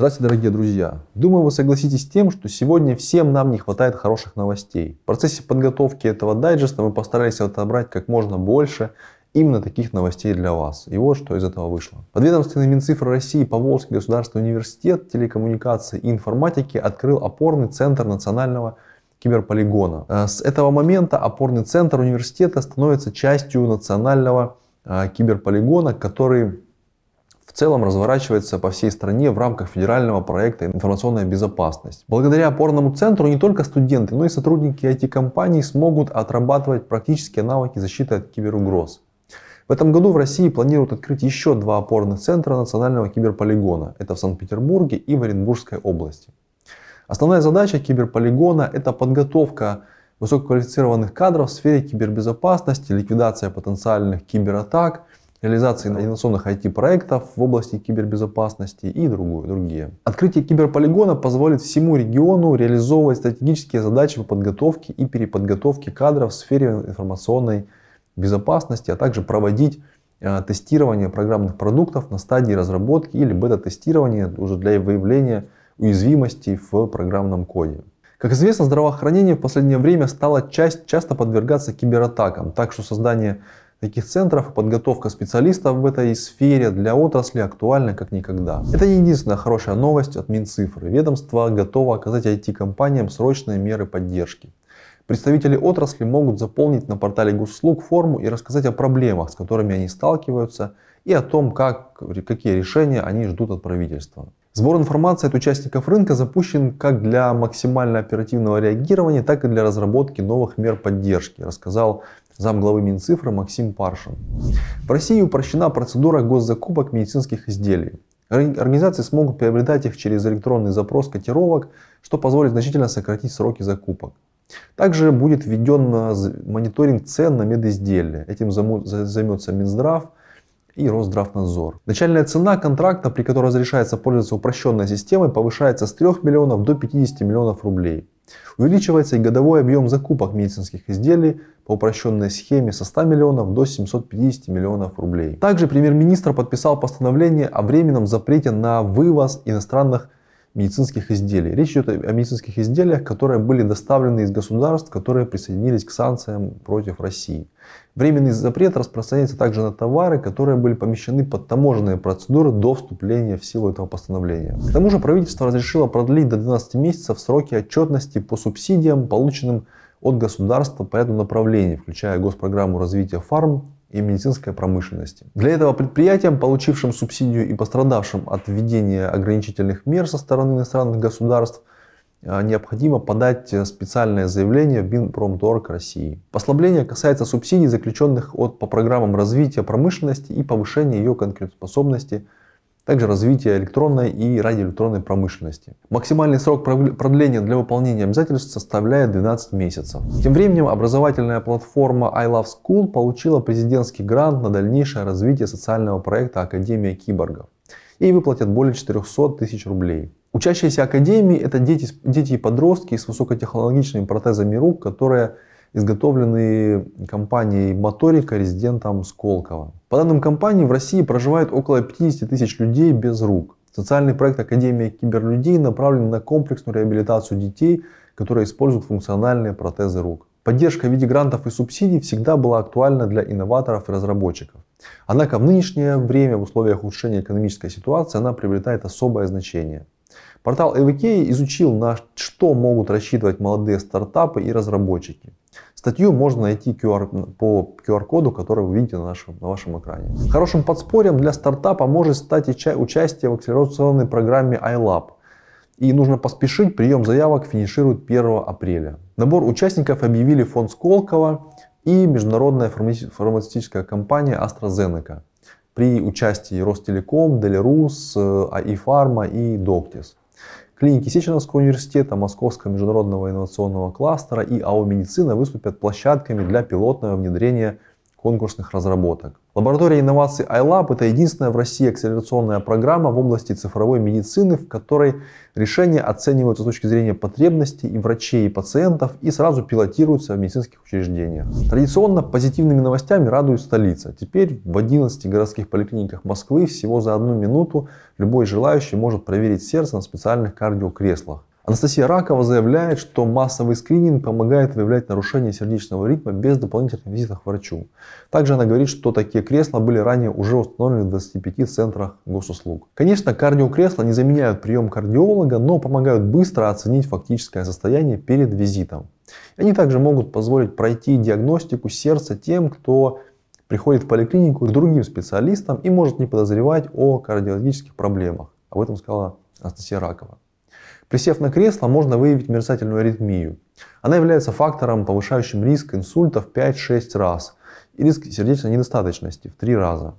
Здравствуйте, дорогие друзья! Думаю, вы согласитесь с тем, что сегодня всем нам не хватает хороших новостей. В процессе подготовки этого дайджеста мы постарались отобрать как можно больше именно таких новостей для вас. И вот что из этого вышло. Подведомственный Минцифры России Поволжский государственный университет телекоммуникации и информатики открыл опорный центр национального киберполигона. Э, с этого момента опорный центр университета становится частью национального э, киберполигона, который в целом разворачивается по всей стране в рамках федерального проекта «Информационная безопасность». Благодаря опорному центру не только студенты, но и сотрудники IT-компаний смогут отрабатывать практические навыки защиты от киберугроз. В этом году в России планируют открыть еще два опорных центра национального киберполигона. Это в Санкт-Петербурге и в Оренбургской области. Основная задача киберполигона – это подготовка высококвалифицированных кадров в сфере кибербезопасности, ликвидация потенциальных кибератак, реализация инновационных IT-проектов в области кибербезопасности и другое, другие. Открытие киберполигона позволит всему региону реализовывать стратегические задачи по подготовке и переподготовке кадров в сфере информационной безопасности, а также проводить э, тестирование программных продуктов на стадии разработки или бета-тестирования уже для выявления уязвимостей в программном коде. Как известно, здравоохранение в последнее время стало часть, часто подвергаться кибератакам, так что создание таких центров и подготовка специалистов в этой сфере для отрасли актуальна как никогда. Это не единственная хорошая новость от Минцифры. Ведомство готово оказать IT-компаниям срочные меры поддержки. Представители отрасли могут заполнить на портале госуслуг форму и рассказать о проблемах, с которыми они сталкиваются, и о том, как, какие решения они ждут от правительства. Сбор информации от участников рынка запущен как для максимально оперативного реагирования, так и для разработки новых мер поддержки, рассказал замглавы Минцифры Максим Паршин. В России упрощена процедура госзакупок медицинских изделий. Организации смогут приобретать их через электронный запрос котировок, что позволит значительно сократить сроки закупок. Также будет введен мониторинг цен на медизделия. Этим займется Минздрав и Росздравнадзор. Начальная цена контракта, при которой разрешается пользоваться упрощенной системой, повышается с 3 миллионов до 50 миллионов рублей. Увеличивается и годовой объем закупок медицинских изделий по упрощенной схеме со 100 миллионов до 750 миллионов рублей. Также премьер-министр подписал постановление о временном запрете на вывоз иностранных медицинских изделий. Речь идет о медицинских изделиях, которые были доставлены из государств, которые присоединились к санкциям против России. Временный запрет распространяется также на товары, которые были помещены под таможенные процедуры до вступления в силу этого постановления. К тому же правительство разрешило продлить до 12 месяцев сроки отчетности по субсидиям, полученным от государства по ряду направлений, включая госпрограмму развития фарм и медицинской промышленности. Для этого предприятиям, получившим субсидию и пострадавшим от введения ограничительных мер со стороны иностранных государств, а, необходимо подать специальное заявление в Минпромторг России. Послабление касается субсидий, заключенных от, по программам развития промышленности и повышения ее конкурентоспособности также развитие электронной и радиоэлектронной промышленности. Максимальный срок продления для выполнения обязательств составляет 12 месяцев. Тем временем образовательная платформа I Love School получила президентский грант на дальнейшее развитие социального проекта Академия киборгов. Ей выплатят более 400 тысяч рублей. Учащиеся Академии это дети, дети и подростки с высокотехнологичными протезами рук, которые изготовленные компанией Моторика резидентом Сколково. По данным компании, в России проживает около 50 тысяч людей без рук. Социальный проект Академия киберлюдей направлен на комплексную реабилитацию детей, которые используют функциональные протезы рук. Поддержка в виде грантов и субсидий всегда была актуальна для инноваторов и разработчиков. Однако в нынешнее время в условиях улучшения экономической ситуации она приобретает особое значение. Портал EVK изучил, на что могут рассчитывать молодые стартапы и разработчики. Статью можно найти QR, по QR-коду, который вы видите на, нашем, на вашем экране. Хорошим подспорьем для стартапа может стать участие в акселерационной программе iLab. И нужно поспешить, прием заявок финиширует 1 апреля. Набор участников объявили фонд Сколково и международная фармацевтическая компания AstraZeneca при участии Ростелеком, Делерус, АИ Фарма и Доктис. Клиники Сеченовского университета, Московского международного инновационного кластера и АО «Медицина» выступят площадками для пилотного внедрения конкурсных разработок. Лаборатория инноваций iLab – это единственная в России акселерационная программа в области цифровой медицины, в которой решения оцениваются с точки зрения потребностей и врачей, и пациентов и сразу пилотируются в медицинских учреждениях. Традиционно позитивными новостями радует столица. Теперь в 11 городских поликлиниках Москвы всего за одну минуту любой желающий может проверить сердце на специальных кардиокреслах. Анастасия Ракова заявляет, что массовый скрининг помогает выявлять нарушение сердечного ритма без дополнительных визитов к врачу. Также она говорит, что такие кресла были ранее уже установлены в 25 центрах госуслуг. Конечно, кардиокресла не заменяют прием кардиолога, но помогают быстро оценить фактическое состояние перед визитом. Они также могут позволить пройти диагностику сердца тем, кто приходит в поликлинику к другим специалистам и может не подозревать о кардиологических проблемах. Об этом сказала Анастасия Ракова. Присев на кресло, можно выявить мерцательную аритмию. Она является фактором, повышающим риск инсульта в 5-6 раз и риск сердечной недостаточности в 3 раза.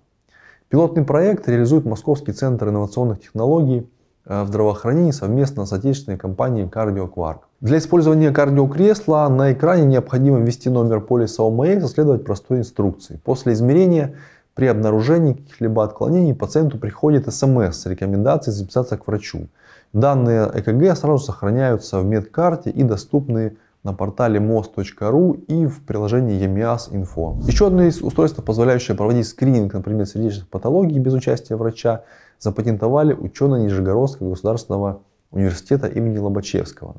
Пилотный проект реализует Московский центр инновационных технологий э, в здравоохранении совместно с отечественной компанией CardioQuark. Для использования кардиокресла на экране необходимо ввести номер полиса ОМЭ и следовать простой инструкции. После измерения при обнаружении каких-либо отклонений пациенту приходит смс с рекомендацией записаться к врачу. Данные ЭКГ сразу сохраняются в медкарте и доступны на портале most.ru и в приложении EMIAS Info. Еще одно из устройств, позволяющее проводить скрининг, например, сердечных патологий без участия врача, запатентовали ученые Нижегородского государственного университета имени Лобачевского.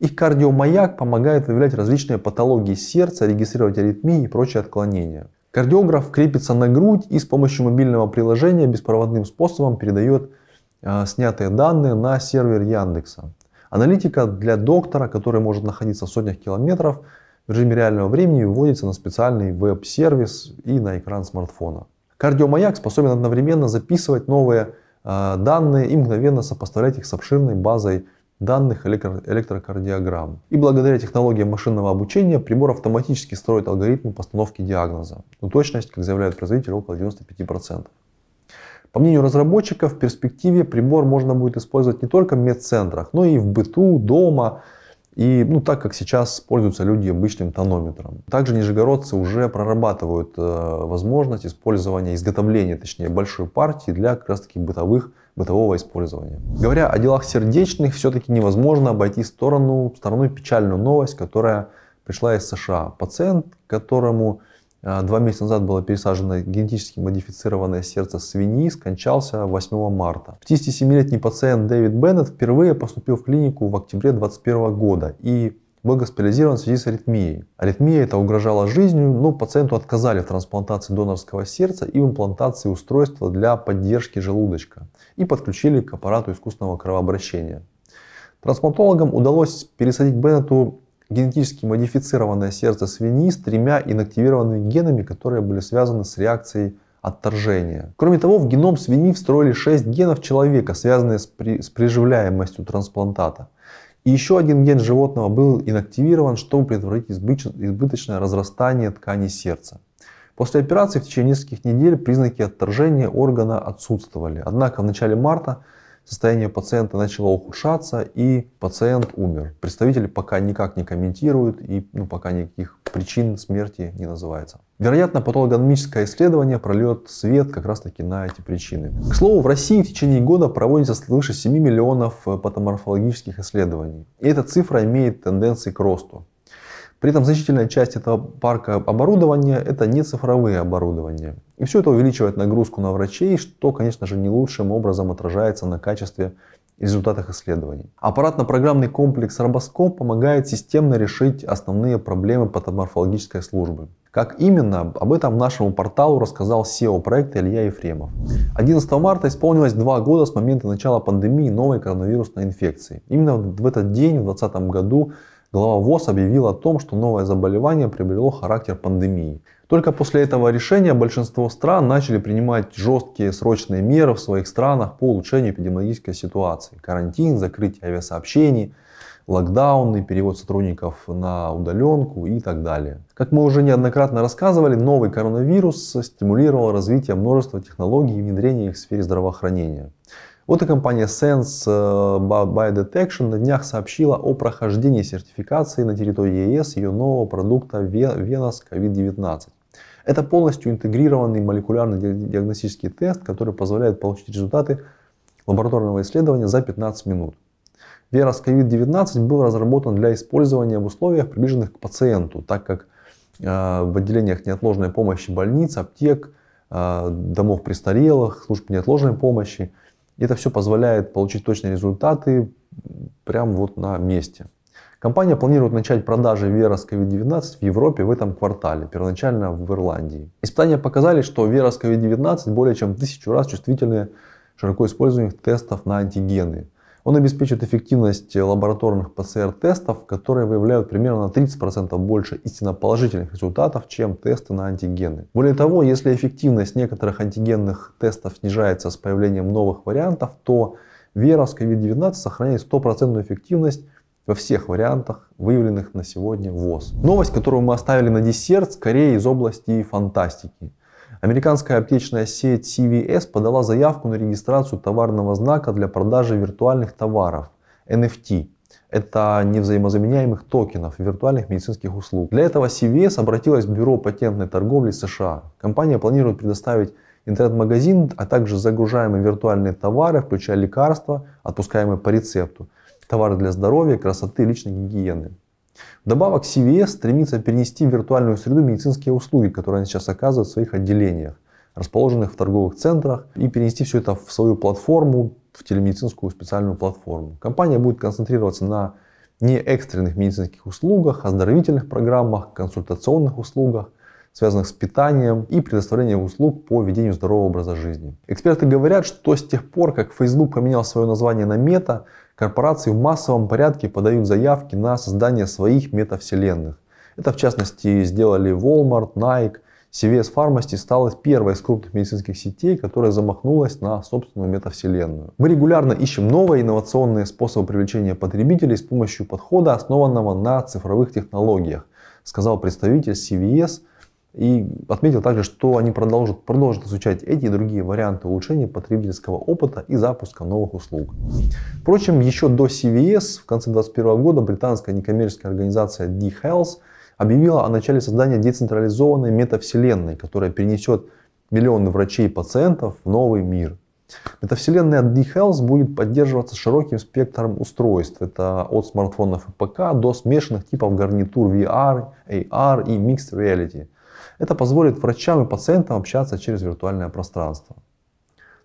Их кардиомаяк помогает выявлять различные патологии сердца, регистрировать аритмии и прочие отклонения. Кардиограф крепится на грудь и с помощью мобильного приложения беспроводным способом передает снятые данные на сервер Яндекса. Аналитика для доктора, который может находиться в сотнях километров, в режиме реального времени выводится на специальный веб-сервис и на экран смартфона. Кардиомаяк способен одновременно записывать новые э, данные и мгновенно сопоставлять их с обширной базой данных электрокардиограмм. И благодаря технологиям машинного обучения прибор автоматически строит алгоритмы постановки диагноза. Но точность, как заявляют производители, около 95%. По мнению разработчиков, в перспективе прибор можно будет использовать не только в медцентрах, но и в быту, дома, и ну, так как сейчас пользуются люди обычным тонометром. Также нижегородцы уже прорабатывают э, возможность использования, изготовления, точнее, большой партии для как раз таки бытовых, бытового использования. Говоря о делах сердечных, все-таки невозможно обойти сторону, стороной печальную новость, которая пришла из США. Пациент, которому два месяца назад было пересажено генетически модифицированное сердце свиньи, скончался 8 марта. 57-летний пациент Дэвид Беннет впервые поступил в клинику в октябре 2021 года и был госпитализирован в связи с аритмией. Аритмия это угрожала жизнью, но пациенту отказали в трансплантации донорского сердца и в имплантации устройства для поддержки желудочка и подключили к аппарату искусственного кровообращения. Трансплантологам удалось пересадить Беннету генетически модифицированное сердце свиньи с тремя инактивированными генами, которые были связаны с реакцией отторжения. Кроме того, в геном свиньи встроили 6 генов человека, связанные с, при, с приживляемостью трансплантата. И еще один ген животного был инактивирован, чтобы предотвратить избыточное разрастание ткани сердца. После операции в течение нескольких недель признаки отторжения органа отсутствовали. Однако в начале марта состояние пациента начало ухудшаться и пациент умер. Представители пока никак не комментируют и ну, пока никаких причин смерти не называется. Вероятно, патологономическое исследование прольет свет как раз таки на эти причины. К слову, в России в течение года проводится свыше 7 миллионов патоморфологических исследований. И эта цифра имеет тенденции к росту. При этом значительная часть этого парка оборудования это не цифровые оборудования. И все это увеличивает нагрузку на врачей, что, конечно же, не лучшим образом отражается на качестве результатах исследований. Аппаратно-программный комплекс Робоскоп помогает системно решить основные проблемы патоморфологической службы. Как именно, об этом нашему порталу рассказал SEO проекта Илья Ефремов. 11 марта исполнилось два года с момента начала пандемии новой коронавирусной инфекции. Именно в этот день, в 2020 году, глава ВОЗ объявил о том, что новое заболевание приобрело характер пандемии. Только после этого решения большинство стран начали принимать жесткие срочные меры в своих странах по улучшению эпидемиологической ситуации. Карантин, закрытие авиасообщений, локдауны, перевод сотрудников на удаленку и так далее. Как мы уже неоднократно рассказывали, новый коронавирус стимулировал развитие множества технологий и внедрение их в сфере здравоохранения. Вот и компания Sense э, Biodetection на днях сообщила о прохождении сертификации на территории ЕС ее нового продукта Venus COVID-19. Это полностью интегрированный молекулярно-диагностический тест, который позволяет получить результаты лабораторного исследования за 15 минут. Вирус COVID-19 был разработан для использования в условиях, приближенных к пациенту, так как э, в отделениях неотложной помощи больниц, аптек, э, домов престарелых, служб неотложной помощи это все позволяет получить точные результаты прямо вот на месте. Компания планирует начать продажи Veros COVID-19 в Европе в этом квартале, первоначально в Ирландии. Испытания показали, что Veros COVID-19 более чем тысячу раз чувствительнее широко используемых тестов на антигены. Он обеспечивает эффективность лабораторных ПЦР-тестов, которые выявляют примерно на 30% больше истинно положительных результатов, чем тесты на антигены. Более того, если эффективность некоторых антигенных тестов снижается с появлением новых вариантов, то вирус COVID-19 сохраняет стопроцентную эффективность во всех вариантах, выявленных на сегодня в ВОЗ. Новость, которую мы оставили на десерт, скорее из области фантастики. Американская аптечная сеть CVS подала заявку на регистрацию товарного знака для продажи виртуальных товаров NFT. Это невзаимозаменяемых токенов виртуальных медицинских услуг. Для этого CVS обратилась в Бюро патентной торговли США. Компания планирует предоставить интернет-магазин, а также загружаемые виртуальные товары, включая лекарства, отпускаемые по рецепту, товары для здоровья, красоты, личной гигиены. Вдобавок CVS стремится перенести в виртуальную среду медицинские услуги, которые они сейчас оказывают в своих отделениях, расположенных в торговых центрах, и перенести все это в свою платформу, в телемедицинскую специальную платформу. Компания будет концентрироваться на не экстренных медицинских услугах, оздоровительных программах, консультационных услугах, связанных с питанием и предоставлением услуг по ведению здорового образа жизни. Эксперты говорят, что с тех пор, как Facebook поменял свое название на Meta, корпорации в массовом порядке подают заявки на создание своих метавселенных. Это в частности сделали Walmart, Nike, CVS Pharmacy стала первой из крупных медицинских сетей, которая замахнулась на собственную метавселенную. Мы регулярно ищем новые инновационные способы привлечения потребителей с помощью подхода, основанного на цифровых технологиях, сказал представитель CVS и отметил также, что они продолжат, продолжат изучать эти и другие варианты улучшения потребительского опыта и запуска новых услуг. Впрочем, еще до CVS в конце 2021 года британская некоммерческая организация D-Health объявила о начале создания децентрализованной метавселенной, которая перенесет миллионы врачей и пациентов в новый мир. Метавселенная D-Health будет поддерживаться широким спектром устройств. Это от смартфонов и ПК до смешанных типов гарнитур VR, AR и Mixed Reality – это позволит врачам и пациентам общаться через виртуальное пространство.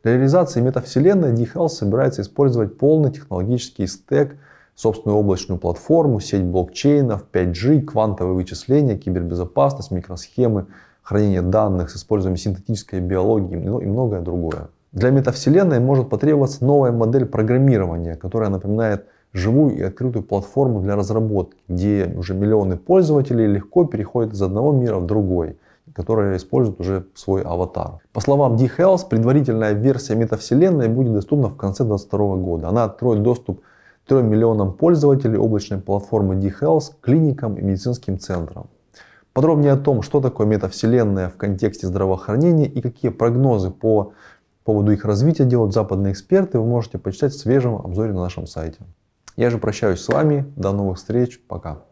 Для реализации метавселенной D-Health собирается использовать полный технологический стек, собственную облачную платформу, сеть блокчейнов, 5G, квантовые вычисления, кибербезопасность, микросхемы, хранение данных с использованием синтетической биологии и многое другое. Для метавселенной может потребоваться новая модель программирования, которая напоминает живую и открытую платформу для разработки, где уже миллионы пользователей легко переходят из одного мира в другой которая использует уже свой аватар. По словам D-Health, предварительная версия метавселенной будет доступна в конце 2022 года. Она откроет доступ 3 миллионам пользователей облачной платформы D-Health, клиникам и медицинским центрам. Подробнее о том, что такое метавселенная в контексте здравоохранения и какие прогнозы по поводу их развития делают западные эксперты, вы можете почитать в свежем обзоре на нашем сайте. Я же прощаюсь с вами. До новых встреч. Пока.